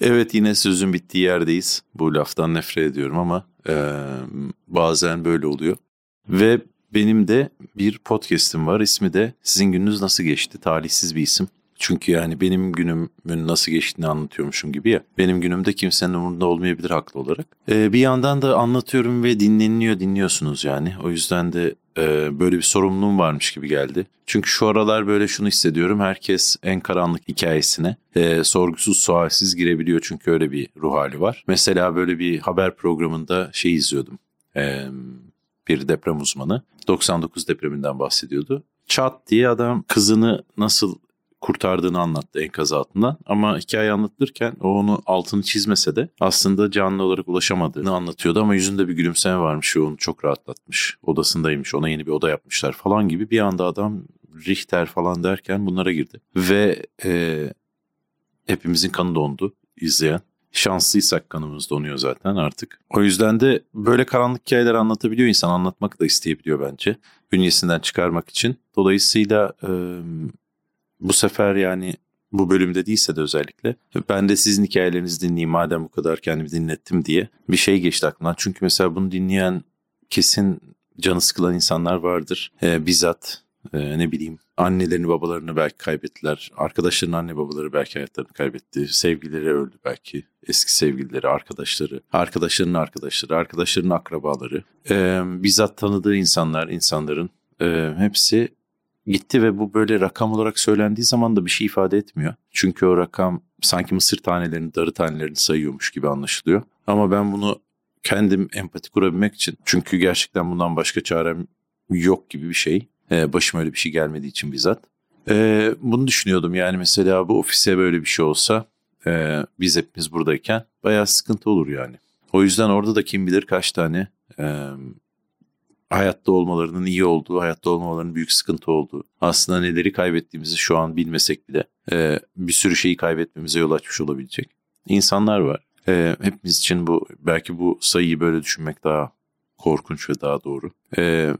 Evet yine sözün bittiği yerdeyiz. Bu laftan nefret ediyorum ama e, bazen böyle oluyor. Ve benim de bir podcast'im var. İsmi de Sizin Gününüz Nasıl Geçti? Talihsiz bir isim. Çünkü yani benim günümün nasıl geçtiğini anlatıyormuşum gibi ya. Benim günümde kimsenin umurunda olmayabilir haklı olarak. Ee, bir yandan da anlatıyorum ve dinleniyor dinliyorsunuz yani. O yüzden de e, böyle bir sorumluluğum varmış gibi geldi. Çünkü şu aralar böyle şunu hissediyorum. Herkes en karanlık hikayesine e, sorgusuz sualsiz girebiliyor. Çünkü öyle bir ruh hali var. Mesela böyle bir haber programında şey izliyordum. E, bir deprem uzmanı. 99 depreminden bahsediyordu. Çat diye adam kızını nasıl kurtardığını anlattı enkaz altından. Ama hikaye anlatırken o onu altını çizmese de aslında canlı olarak ulaşamadığını anlatıyordu. Ama yüzünde bir gülümseme varmış ve onu çok rahatlatmış. Odasındaymış ona yeni bir oda yapmışlar falan gibi. Bir anda adam Richter falan derken bunlara girdi. Ve e, hepimizin kanı dondu izleyen. Şanslıysak kanımız donuyor zaten artık. O yüzden de böyle karanlık hikayeler anlatabiliyor insan. Anlatmak da isteyebiliyor bence. Bünyesinden çıkarmak için. Dolayısıyla bu sefer yani bu bölümde değilse de özellikle ben de sizin hikayelerinizi dinleyeyim madem bu kadar kendimi dinlettim diye bir şey geçti aklımdan. Çünkü mesela bunu dinleyen kesin canı sıkılan insanlar vardır. Ee, bizzat e, ne bileyim annelerini babalarını belki kaybettiler. Arkadaşlarının anne babaları belki hayatlarını kaybetti. Sevgilileri öldü belki. Eski sevgilileri, arkadaşları, arkadaşlarının arkadaşları, arkadaşlarının akrabaları. Ee, bizzat tanıdığı insanlar, insanların e, hepsi gitti ve bu böyle rakam olarak söylendiği zaman da bir şey ifade etmiyor. Çünkü o rakam sanki mısır tanelerini, darı tanelerini sayıyormuş gibi anlaşılıyor. Ama ben bunu kendim empati kurabilmek için çünkü gerçekten bundan başka çarem yok gibi bir şey. Ee, başıma öyle bir şey gelmediği için bizzat. Ee, bunu düşünüyordum yani mesela bu ofise böyle bir şey olsa e, biz hepimiz buradayken bayağı sıkıntı olur yani. O yüzden orada da kim bilir kaç tane e, hayatta olmalarının iyi olduğu, hayatta olmalarının büyük sıkıntı olduğu, aslında neleri kaybettiğimizi şu an bilmesek bile e, bir sürü şeyi kaybetmemize yol açmış olabilecek insanlar var. E, hepimiz için bu belki bu sayıyı böyle düşünmek daha korkunç ve daha doğru. E,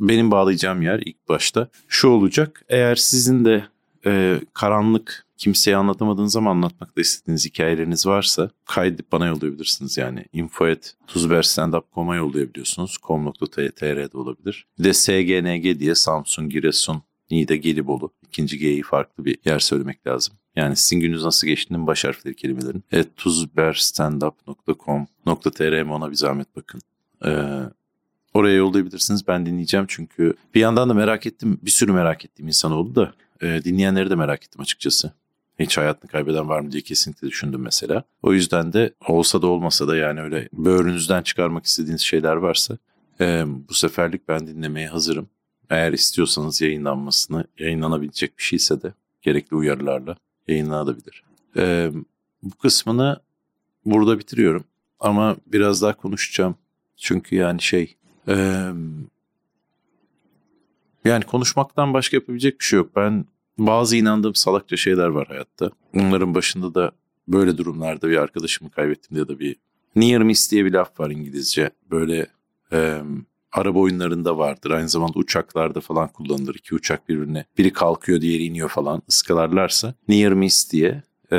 benim bağlayacağım yer ilk başta şu olacak. Eğer sizin de e, karanlık kimseye anlatamadığınız ama anlatmakta istediğiniz hikayeleriniz varsa kaydedip bana yollayabilirsiniz. Yani info.tuzberstandup.com'a yollayabiliyorsunuz. com.tr'de olabilir. Bir de SGNG diye Samsun, Giresun, Niğde, Gelibolu. İkinci G'yi farklı bir yer söylemek lazım. Yani sizin gününüz nasıl geçtiğinin baş harfleri kelimelerin. Evet tuzberstandup.com.tr'me ona bir zahmet bakın. Ee, oraya yollayabilirsiniz. Ben dinleyeceğim çünkü bir yandan da merak ettim. Bir sürü merak ettiğim insan oldu da e, dinleyenleri de merak ettim açıkçası. Hiç hayatını kaybeden var mı diye kesinlikle düşündüm mesela. O yüzden de olsa da olmasa da yani öyle böğrünüzden çıkarmak istediğiniz şeyler varsa e, bu seferlik ben dinlemeye hazırım. Eğer istiyorsanız yayınlanmasını, yayınlanabilecek bir şeyse de gerekli uyarılarla yayınlanabilir. E, bu kısmını burada bitiriyorum. Ama biraz daha konuşacağım. Çünkü yani şey... E, yani konuşmaktan başka yapabilecek bir şey yok. Ben bazı inandığım salakça şeyler var hayatta. Onların başında da böyle durumlarda bir arkadaşımı kaybettim ya da bir near miss diye bir laf var İngilizce. Böyle e, araba oyunlarında vardır. Aynı zamanda uçaklarda falan kullanılır. İki uçak birbirine biri kalkıyor diğeri iniyor falan ıskalarlarsa near miss diye e,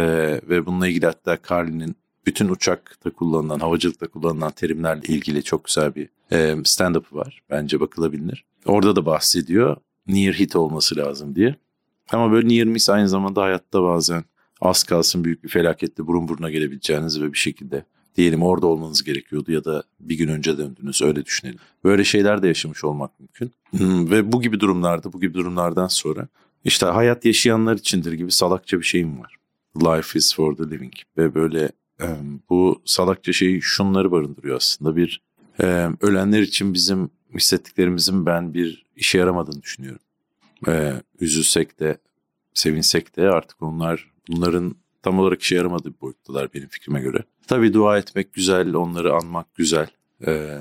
ve bununla ilgili hatta Carly'nin bütün uçakta kullanılan, havacılıkta kullanılan terimlerle ilgili çok güzel bir e, stand-up var. Bence bakılabilir. Orada da bahsediyor near hit olması lazım diye. Ama böyle near miss aynı zamanda hayatta bazen az kalsın büyük bir felakette burun buruna gelebileceğiniz ve bir şekilde diyelim orada olmanız gerekiyordu ya da bir gün önce döndünüz öyle düşünelim. Böyle şeyler de yaşamış olmak mümkün. Hmm, ve bu gibi durumlarda bu gibi durumlardan sonra işte hayat yaşayanlar içindir gibi salakça bir şeyim var. Life is for the living ve böyle bu salakça şey şunları barındırıyor aslında bir ölenler için bizim hissettiklerimizin ben bir işe yaramadığını düşünüyorum e, üzülsek de sevinsek de artık onlar bunların tam olarak işe yaramadığı bir boyuttalar benim fikrime göre. Tabii dua etmek güzel, onları anmak güzel. E,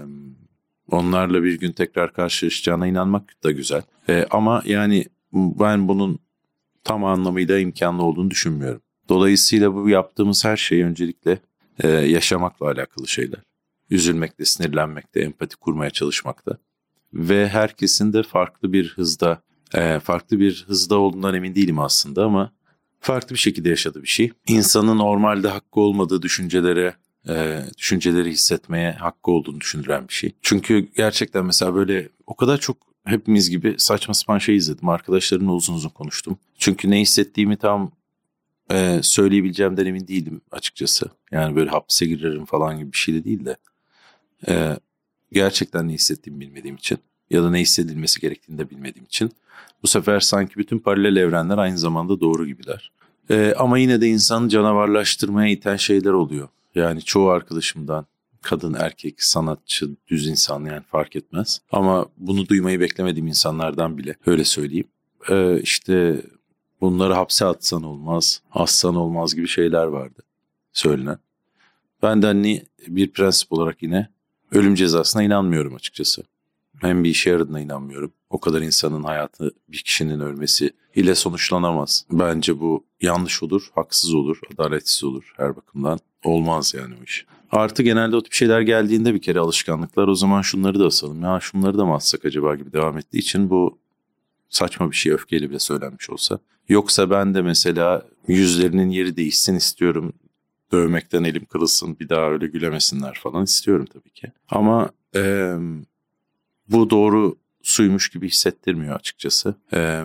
onlarla bir gün tekrar karşılaşacağına inanmak da güzel. E, ama yani ben bunun tam anlamıyla imkanlı olduğunu düşünmüyorum. Dolayısıyla bu yaptığımız her şey öncelikle e, yaşamakla alakalı şeyler. Üzülmekte, sinirlenmekte, empati kurmaya çalışmakta. Ve herkesin de farklı bir hızda e, farklı bir hızda olduğundan emin değilim aslında ama farklı bir şekilde yaşadığı bir şey. İnsanın normalde hakkı olmadığı düşüncelere e, düşünceleri hissetmeye hakkı olduğunu düşündüren bir şey. Çünkü gerçekten mesela böyle o kadar çok hepimiz gibi saçma sapan şey izledim. Arkadaşlarımla uzun uzun konuştum. Çünkü ne hissettiğimi tam e, söyleyebileceğimden emin değilim açıkçası. Yani böyle hapse girerim falan gibi bir şey de değil de. E, gerçekten ne hissettiğimi bilmediğim için ya da ne hissedilmesi gerektiğini de bilmediğim için. Bu sefer sanki bütün paralel evrenler aynı zamanda doğru gibiler. E, ama yine de insanı canavarlaştırmaya iten şeyler oluyor. Yani çoğu arkadaşımdan kadın, erkek, sanatçı, düz insan yani fark etmez. Ama bunu duymayı beklemediğim insanlardan bile öyle söyleyeyim. Ee, işte bunları hapse atsan olmaz, assan olmaz gibi şeyler vardı söylenen. Ben de hani bir prensip olarak yine ölüm cezasına inanmıyorum açıkçası. Hem bir işe yaradığına inanmıyorum. O kadar insanın hayatı bir kişinin ölmesi ile sonuçlanamaz. Bence bu yanlış olur, haksız olur, adaletsiz olur her bakımdan. Olmaz yani o iş. Artı genelde o tip şeyler geldiğinde bir kere alışkanlıklar o zaman şunları da asalım. Ya şunları da mı atsak acaba gibi devam ettiği için bu saçma bir şey öfkeyle bile söylenmiş olsa. Yoksa ben de mesela yüzlerinin yeri değişsin istiyorum. Dövmekten elim kırılsın bir daha öyle gülemesinler falan istiyorum tabii ki. Ama e, bu doğru suymuş gibi hissettirmiyor açıkçası. E,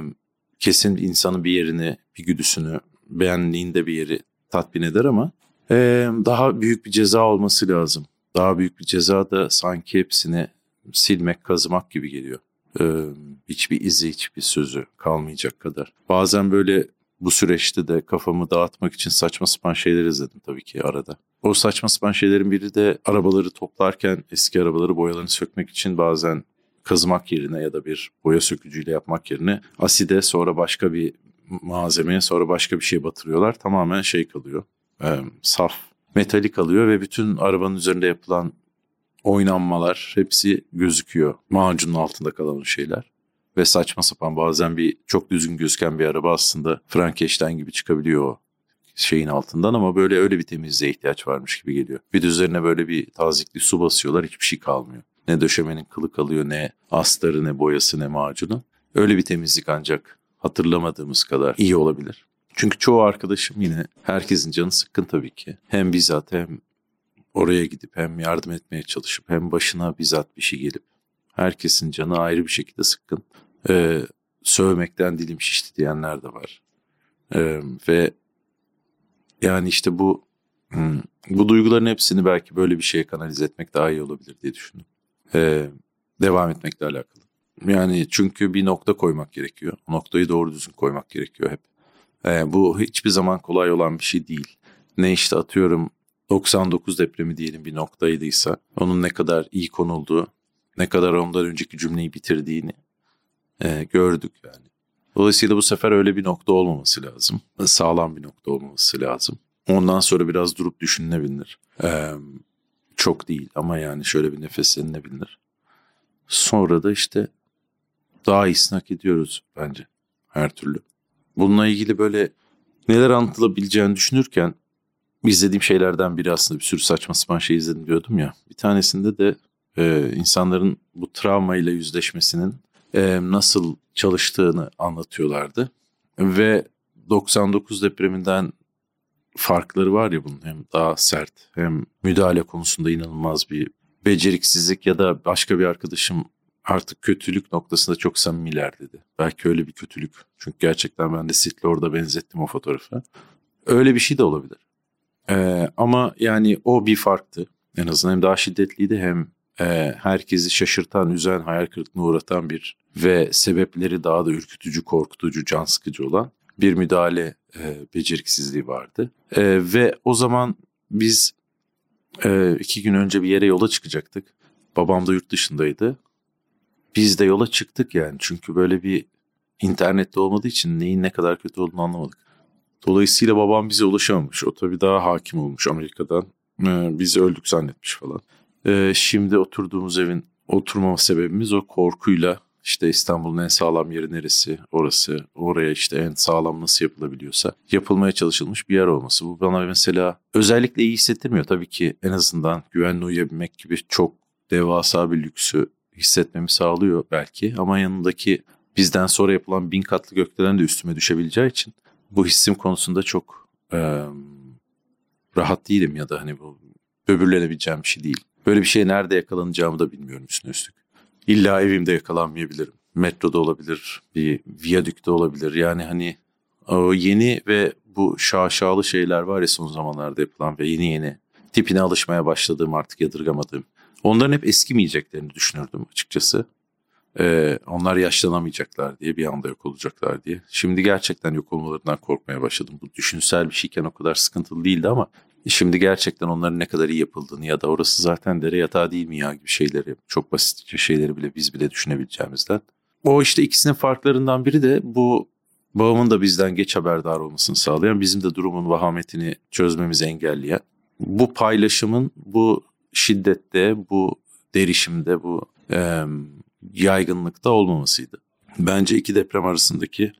kesin insanın bir yerini, bir güdüsünü, beğendiğinde bir yeri tatmin eder ama ee, daha büyük bir ceza olması lazım. Daha büyük bir ceza da sanki hepsini silmek, kazımak gibi geliyor. Ee, hiçbir izi, hiçbir sözü kalmayacak kadar. Bazen böyle bu süreçte de kafamı dağıtmak için saçma sapan şeyler izledim tabii ki arada. O saçma sapan şeylerin biri de arabaları toplarken eski arabaları boyalarını sökmek için bazen kazımak yerine ya da bir boya sökücüyle yapmak yerine aside sonra başka bir malzemeye sonra başka bir şey batırıyorlar. Tamamen şey kalıyor e, saf metalik alıyor ve bütün arabanın üzerinde yapılan oynanmalar hepsi gözüküyor. Macunun altında kalan şeyler. Ve saçma sapan bazen bir çok düzgün gözüken bir araba aslında Frankenstein gibi çıkabiliyor o şeyin altından ama böyle öyle bir temizliğe ihtiyaç varmış gibi geliyor. Bir de üzerine böyle bir tazikli su basıyorlar hiçbir şey kalmıyor. Ne döşemenin kılı kalıyor ne astarı ne boyası ne macunu. Öyle bir temizlik ancak hatırlamadığımız kadar iyi olabilir. Çünkü çoğu arkadaşım yine herkesin canı sıkkın tabii ki. Hem bizzat hem oraya gidip hem yardım etmeye çalışıp hem başına bizzat bir şey gelip herkesin canı ayrı bir şekilde sıkkın. Ee, sövmekten dilim şişti diyenler de var. Ee, ve yani işte bu hmm, bu duyguların hepsini belki böyle bir şeye kanalize etmek daha iyi olabilir diye düşündüm. Ee, devam etmekle alakalı. Yani çünkü bir nokta koymak gerekiyor. O noktayı doğru düzgün koymak gerekiyor hep. E, bu hiçbir zaman kolay olan bir şey değil. Ne işte atıyorum 99 depremi diyelim bir noktaydıysa onun ne kadar iyi konulduğu, ne kadar ondan önceki cümleyi bitirdiğini e, gördük yani. Dolayısıyla bu sefer öyle bir nokta olmaması lazım. Sağlam bir nokta olmaması lazım. Ondan sonra biraz durup düşünülebilir. Ee, çok değil ama yani şöyle bir nefeslenilebilir. Sonra da işte daha iyisini hak ediyoruz bence her türlü bununla ilgili böyle neler anlatılabileceğini düşünürken izlediğim şeylerden biri aslında bir sürü saçma sapan şey izledim diyordum ya. Bir tanesinde de e, insanların bu travmayla yüzleşmesinin e, nasıl çalıştığını anlatıyorlardı. Ve 99 depreminden farkları var ya bunun hem daha sert hem müdahale konusunda inanılmaz bir beceriksizlik ya da başka bir arkadaşım artık kötülük noktasında çok samimiler dedi. Belki öyle bir kötülük. Çünkü gerçekten ben de Sith'le orada benzettim o fotoğrafı. Öyle bir şey de olabilir. Ee, ama yani o bir farktı. En azından hem daha şiddetliydi hem e, herkesi şaşırtan, üzen, hayal kırıklığına uğratan bir ve sebepleri daha da ürkütücü, korkutucu, can sıkıcı olan bir müdahale e, beceriksizliği vardı. E, ve o zaman biz e, iki gün önce bir yere yola çıkacaktık. Babam da yurt dışındaydı biz de yola çıktık yani. Çünkü böyle bir internette olmadığı için neyin ne kadar kötü olduğunu anlamadık. Dolayısıyla babam bize ulaşamamış. O tabii daha hakim olmuş Amerika'dan. Ee, biz öldük zannetmiş falan. Ee, şimdi oturduğumuz evin oturmama sebebimiz o korkuyla işte İstanbul'un en sağlam yeri neresi orası oraya işte en sağlam nasıl yapılabiliyorsa yapılmaya çalışılmış bir yer olması. Bu bana mesela özellikle iyi hissettirmiyor. Tabii ki en azından güvenli uyuyabilmek gibi çok devasa bir lüksü hissetmemi sağlıyor belki ama yanındaki bizden sonra yapılan bin katlı gökdelen de üstüme düşebileceği için bu hissim konusunda çok e, rahat değilim ya da hani bu böbürlenebileceğim bir şey değil. Böyle bir şey nerede yakalanacağımı da bilmiyorum üstüne üstlük. İlla evimde yakalanmayabilirim. Metroda olabilir, bir viyadükte olabilir. Yani hani o yeni ve bu şaşalı şeyler var ya son zamanlarda yapılan ve yeni yeni tipine alışmaya başladığım artık yadırgamadığım. Onların hep eskimeyeceklerini düşünürdüm açıkçası. Ee, onlar yaşlanamayacaklar diye bir anda yok olacaklar diye. Şimdi gerçekten yok olmalarından korkmaya başladım. Bu düşünsel bir şeyken o kadar sıkıntılı değildi ama şimdi gerçekten onların ne kadar iyi yapıldığını ya da orası zaten dere yatağı değil mi ya gibi şeyleri çok basitçe şeyleri bile biz bile düşünebileceğimizden. O işte ikisinin farklarından biri de bu babamın da bizden geç haberdar olmasını sağlayan, bizim de durumun vahametini çözmemizi engelleyen, bu paylaşımın bu şiddette, bu derişimde, bu e, yaygınlıkta olmamasıydı. Bence iki deprem arasındaki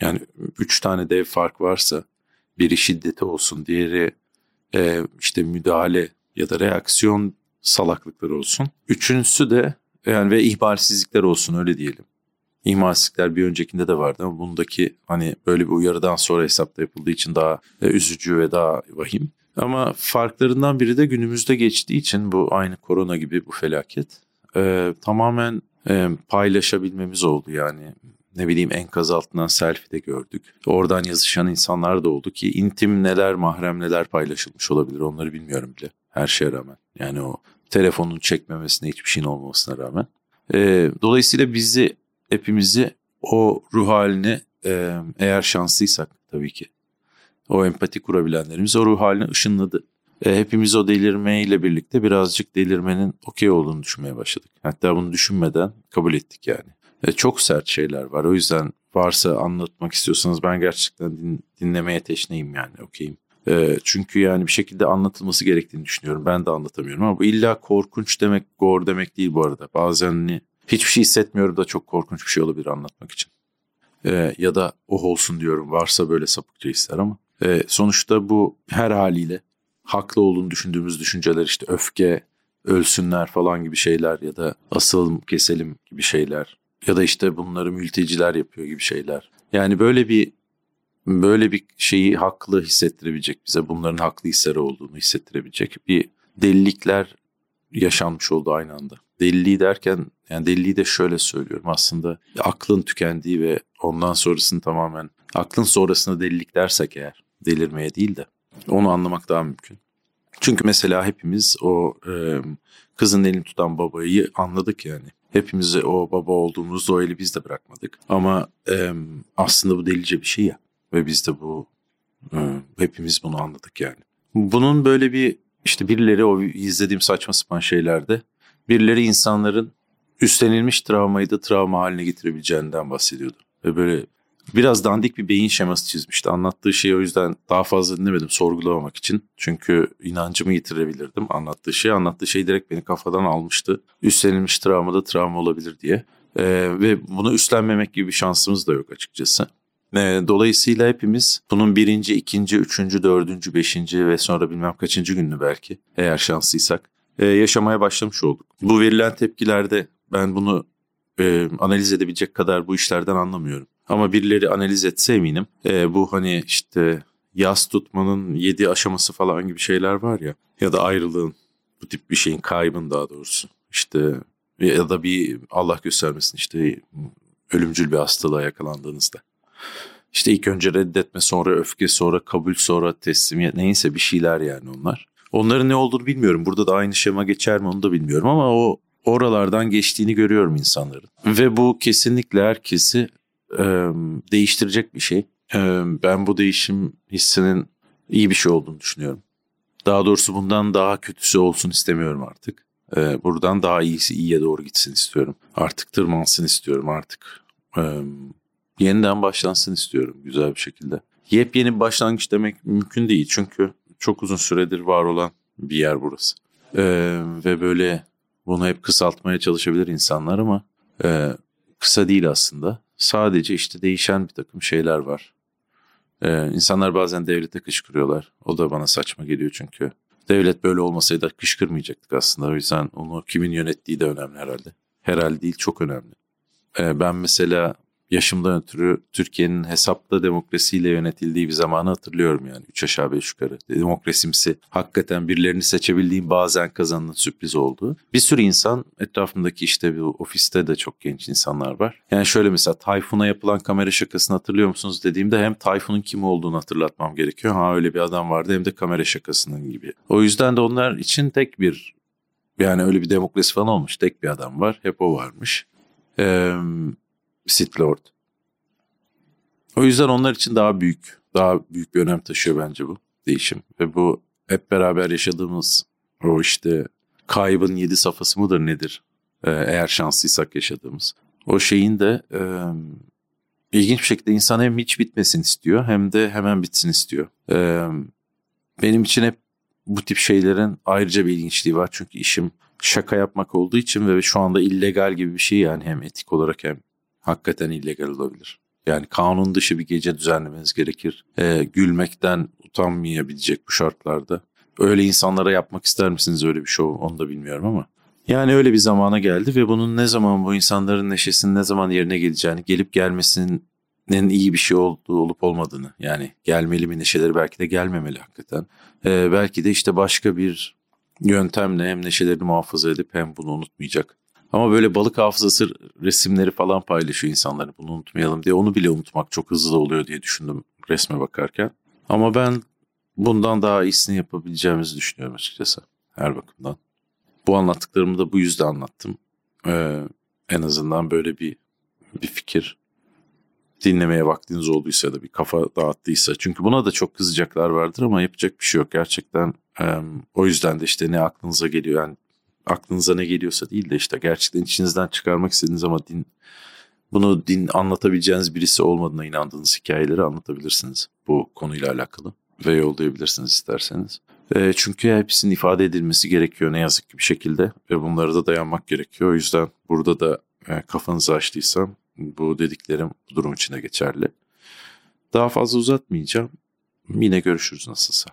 yani üç tane dev fark varsa biri şiddeti olsun, diğeri e, işte müdahale ya da reaksiyon salaklıkları olsun. Üçüncüsü de yani ve ihbalsizlikler olsun öyle diyelim. İhmalsizlikler bir öncekinde de vardı ama bundaki hani böyle bir uyarıdan sonra hesapta yapıldığı için daha e, üzücü ve daha vahim. Ama farklarından biri de günümüzde geçtiği için bu aynı korona gibi bu felaket e, tamamen e, paylaşabilmemiz oldu yani. Ne bileyim enkaz altından selfie de gördük. Oradan yazışan insanlar da oldu ki intim neler mahrem neler paylaşılmış olabilir onları bilmiyorum bile her şeye rağmen. Yani o telefonun çekmemesine hiçbir şeyin olmamasına rağmen. E, dolayısıyla bizi hepimizi o ruh haline e, eğer şanslıysak tabii ki o empati kurabilenlerimiz o ruh haline ışınladı. E, hepimiz o delirmeyle birlikte birazcık delirmenin okey olduğunu düşünmeye başladık. Hatta bunu düşünmeden kabul ettik yani. Çok sert şeyler var. O yüzden varsa anlatmak istiyorsanız ben gerçekten din, dinlemeye teşneyim yani okeyim. E, çünkü yani bir şekilde anlatılması gerektiğini düşünüyorum. Ben de anlatamıyorum ama bu illa korkunç demek, gore demek değil bu arada. Bazen hani hiçbir şey hissetmiyorum da çok korkunç bir şey olabilir anlatmak için. E, ya da oh olsun diyorum varsa böyle sapıkça ister ama. E, sonuçta bu her haliyle haklı olduğunu düşündüğümüz düşünceler işte öfke, ölsünler falan gibi şeyler ya da asıl keselim gibi şeyler ya da işte bunları mülteciler yapıyor gibi şeyler. Yani böyle bir böyle bir şeyi haklı hissettirebilecek bize bunların haklı hisleri olduğunu hissettirebilecek bir delilikler yaşanmış oldu aynı anda. Deliliği derken yani deliliği de şöyle söylüyorum aslında aklın tükendiği ve ondan sonrasını tamamen aklın sonrasında delilik dersek eğer delirmeye değil de onu anlamak daha mümkün. Çünkü mesela hepimiz o e, kızın elini tutan babayı anladık yani. Hepimiz o baba olduğumuzda o eli biz de bırakmadık. Ama e, aslında bu delice bir şey ya. Ve biz de bu e, hepimiz bunu anladık yani. Bunun böyle bir işte birileri o izlediğim saçma sapan şeylerde birileri insanların üstlenilmiş travmayı da travma haline getirebileceğinden bahsediyordu. Ve böyle biraz dandik bir beyin şeması çizmişti. Anlattığı şeyi o yüzden daha fazla dinlemedim sorgulamamak için. Çünkü inancımı yitirebilirdim anlattığı şey. Anlattığı şey direkt beni kafadan almıştı. Üstlenilmiş travma da travma olabilir diye. Ee, ve bunu üstlenmemek gibi bir şansımız da yok açıkçası. Ee, dolayısıyla hepimiz bunun birinci, ikinci, üçüncü, dördüncü, beşinci ve sonra bilmem kaçıncı gününü belki eğer şanslıysak e, yaşamaya başlamış olduk. Bu verilen tepkilerde ben bunu e, analiz edebilecek kadar bu işlerden anlamıyorum. Ama birileri analiz etse eminim. E, bu hani işte yas tutmanın yedi aşaması falan gibi şeyler var ya. Ya da ayrılığın bu tip bir şeyin kaybın daha doğrusu. İşte ya da bir Allah göstermesin işte ölümcül bir hastalığa yakalandığınızda. İşte ilk önce reddetme sonra öfke sonra kabul sonra teslimiyet neyse bir şeyler yani onlar. Onların ne olduğunu bilmiyorum. Burada da aynı şema geçer mi onu da bilmiyorum ama o oralardan geçtiğini görüyorum insanların. Ve bu kesinlikle herkesi değiştirecek bir şey. Ben bu değişim hissinin iyi bir şey olduğunu düşünüyorum. Daha doğrusu bundan daha kötüsü olsun istemiyorum artık. Buradan daha iyisi iyiye doğru gitsin istiyorum. Artık tırmansın istiyorum artık. Yeniden başlansın istiyorum güzel bir şekilde. Yepyeni bir başlangıç demek mümkün değil çünkü çok uzun süredir var olan bir yer burası. Ve böyle bunu hep kısaltmaya çalışabilir insanlar ama kısa değil aslında. Sadece işte değişen bir takım şeyler var. Ee, insanlar bazen devlete kışkırıyorlar. O da bana saçma geliyor çünkü. Devlet böyle olmasaydı kışkırmayacaktık aslında. O yüzden onu kimin yönettiği de önemli herhalde. Herhalde değil çok önemli. Ee, ben mesela yaşımdan ötürü Türkiye'nin hesaplı demokrasiyle yönetildiği bir zamanı hatırlıyorum yani. Üç aşağı beş yukarı. Demokrasimsi hakikaten birilerini seçebildiğim bazen kazanılan sürpriz oldu. Bir sürü insan etrafımdaki işte bir ofiste de çok genç insanlar var. Yani şöyle mesela Tayfun'a yapılan kamera şakasını hatırlıyor musunuz dediğimde hem Tayfun'un kim olduğunu hatırlatmam gerekiyor. Ha öyle bir adam vardı hem de kamera şakasının gibi. O yüzden de onlar için tek bir yani öyle bir demokrasi falan olmuş. Tek bir adam var. Hep o varmış. Ee, Sith Lord. O yüzden onlar için daha büyük, daha büyük bir önem taşıyor bence bu değişim. Ve bu hep beraber yaşadığımız o işte kaybın yedi safhası mıdır nedir? Ee, eğer şanslıysak yaşadığımız. O şeyin de e, ilginç bir şekilde insan hem hiç bitmesin istiyor hem de hemen bitsin istiyor. E, benim için hep bu tip şeylerin ayrıca bir ilginçliği var. Çünkü işim şaka yapmak olduğu için ve şu anda illegal gibi bir şey yani hem etik olarak hem hakikaten illegal olabilir. Yani kanun dışı bir gece düzenlemeniz gerekir. E, gülmekten utanmayabilecek bu şartlarda. Öyle insanlara yapmak ister misiniz öyle bir şov onu da bilmiyorum ama. Yani öyle bir zamana geldi ve bunun ne zaman bu insanların neşesinin ne zaman yerine geleceğini, gelip gelmesinin iyi bir şey olduğu olup olmadığını yani gelmeli mi neşeleri belki de gelmemeli hakikaten. Ee, belki de işte başka bir yöntemle hem neşelerini muhafaza edip hem bunu unutmayacak. Ama böyle balık hafızası resimleri falan paylaşıyor insanlar bunu unutmayalım diye. Onu bile unutmak çok hızlı oluyor diye düşündüm resme bakarken. Ama ben bundan daha iyisini yapabileceğimizi düşünüyorum açıkçası her bakımdan. Bu anlattıklarımı da bu yüzden anlattım. Ee, en azından böyle bir bir fikir dinlemeye vaktiniz olduysa da bir kafa dağıttıysa. Çünkü buna da çok kızacaklar vardır ama yapacak bir şey yok. Gerçekten e, o yüzden de işte ne aklınıza geliyor yani aklınıza ne geliyorsa değil de işte gerçekten içinizden çıkarmak istediğiniz ama din bunu din anlatabileceğiniz birisi olmadığına inandığınız hikayeleri anlatabilirsiniz bu konuyla alakalı ve yollayabilirsiniz isterseniz. E, çünkü hepsinin ifade edilmesi gerekiyor ne yazık ki bir şekilde ve bunlara da dayanmak gerekiyor. O yüzden burada da e, kafanızı açtıysam bu dediklerim bu durum için de geçerli. Daha fazla uzatmayacağım. Yine görüşürüz nasılsa.